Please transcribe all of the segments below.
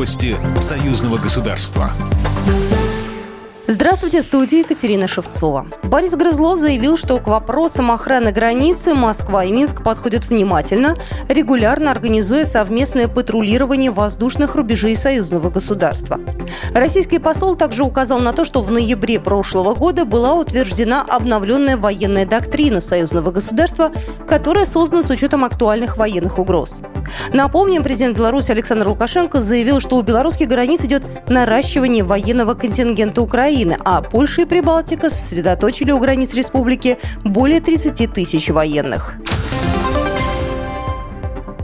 Новости союзного государства. Здравствуйте, в студии Екатерина Шевцова. Борис Грызлов заявил, что к вопросам охраны границы Москва и Минск подходят внимательно, регулярно организуя совместное патрулирование воздушных рубежей союзного государства. Российский посол также указал на то, что в ноябре прошлого года была утверждена обновленная военная доктрина союзного государства, которая создана с учетом актуальных военных угроз. Напомним, президент Беларуси Александр Лукашенко заявил, что у белорусских границ идет наращивание военного контингента Украины а Польша и Прибалтика сосредоточили у границ республики более 30 тысяч военных.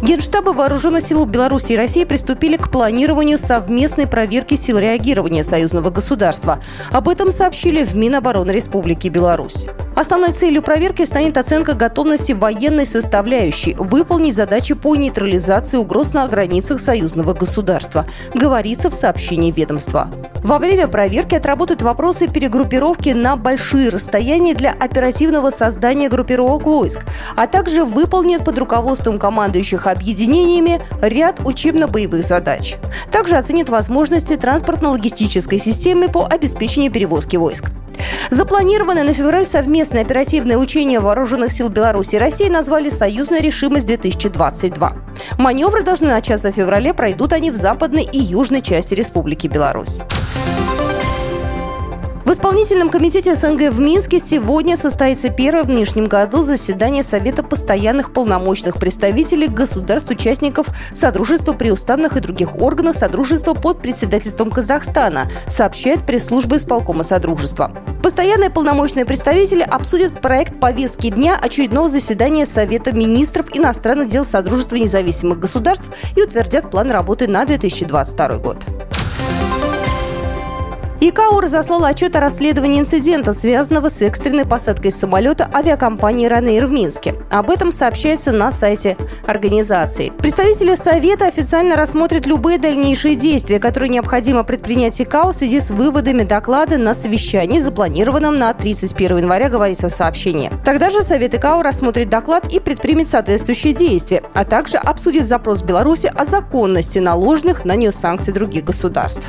Генштабы Вооруженных сил Беларуси и России приступили к планированию совместной проверки сил реагирования союзного государства. Об этом сообщили в Минобороны Республики Беларусь. Основной целью проверки станет оценка готовности военной составляющей выполнить задачи по нейтрализации угроз на границах союзного государства, говорится в сообщении ведомства. Во время проверки отработают вопросы перегруппировки на большие расстояния для оперативного создания группировок войск, а также выполнят под руководством командующих объединениями ряд учебно-боевых задач. Также оценят возможности транспортно-логистической системы по обеспечению перевозки войск. Запланированное на февраль совместное оперативное учение вооруженных сил Беларуси и России назвали «Союзная решимость-2022». Маневры должны начаться в феврале, пройдут они в западной и южной части Республики Беларусь. В исполнительном комитете СНГ в Минске сегодня состоится первое в нынешнем году заседание Совета постоянных полномочных представителей государств-участников Содружества при уставных и других органах Содружества под председательством Казахстана, сообщает пресс-служба исполкома Содружества. Постоянные полномочные представители обсудят проект повестки дня очередного заседания Совета министров иностранных дел Содружества независимых государств и утвердят план работы на 2022 год. ИКАО разослал отчет о расследовании инцидента, связанного с экстренной посадкой самолета авиакомпании «Ранейр» в Минске. Об этом сообщается на сайте организации. Представители Совета официально рассмотрят любые дальнейшие действия, которые необходимо предпринять ИКАО в связи с выводами доклада на совещании, запланированном на 31 января, говорится в сообщении. Тогда же Совет ИКАО рассмотрит доклад и предпримет соответствующие действия, а также обсудит запрос Беларуси о законности наложенных на нее санкций других государств.